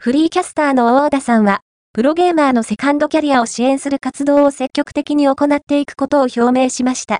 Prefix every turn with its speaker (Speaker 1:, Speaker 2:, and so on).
Speaker 1: フリーキャスターの大和田さんは、プロゲーマーのセカンドキャリアを支援する活動を積極的に行っていくことを表明しました。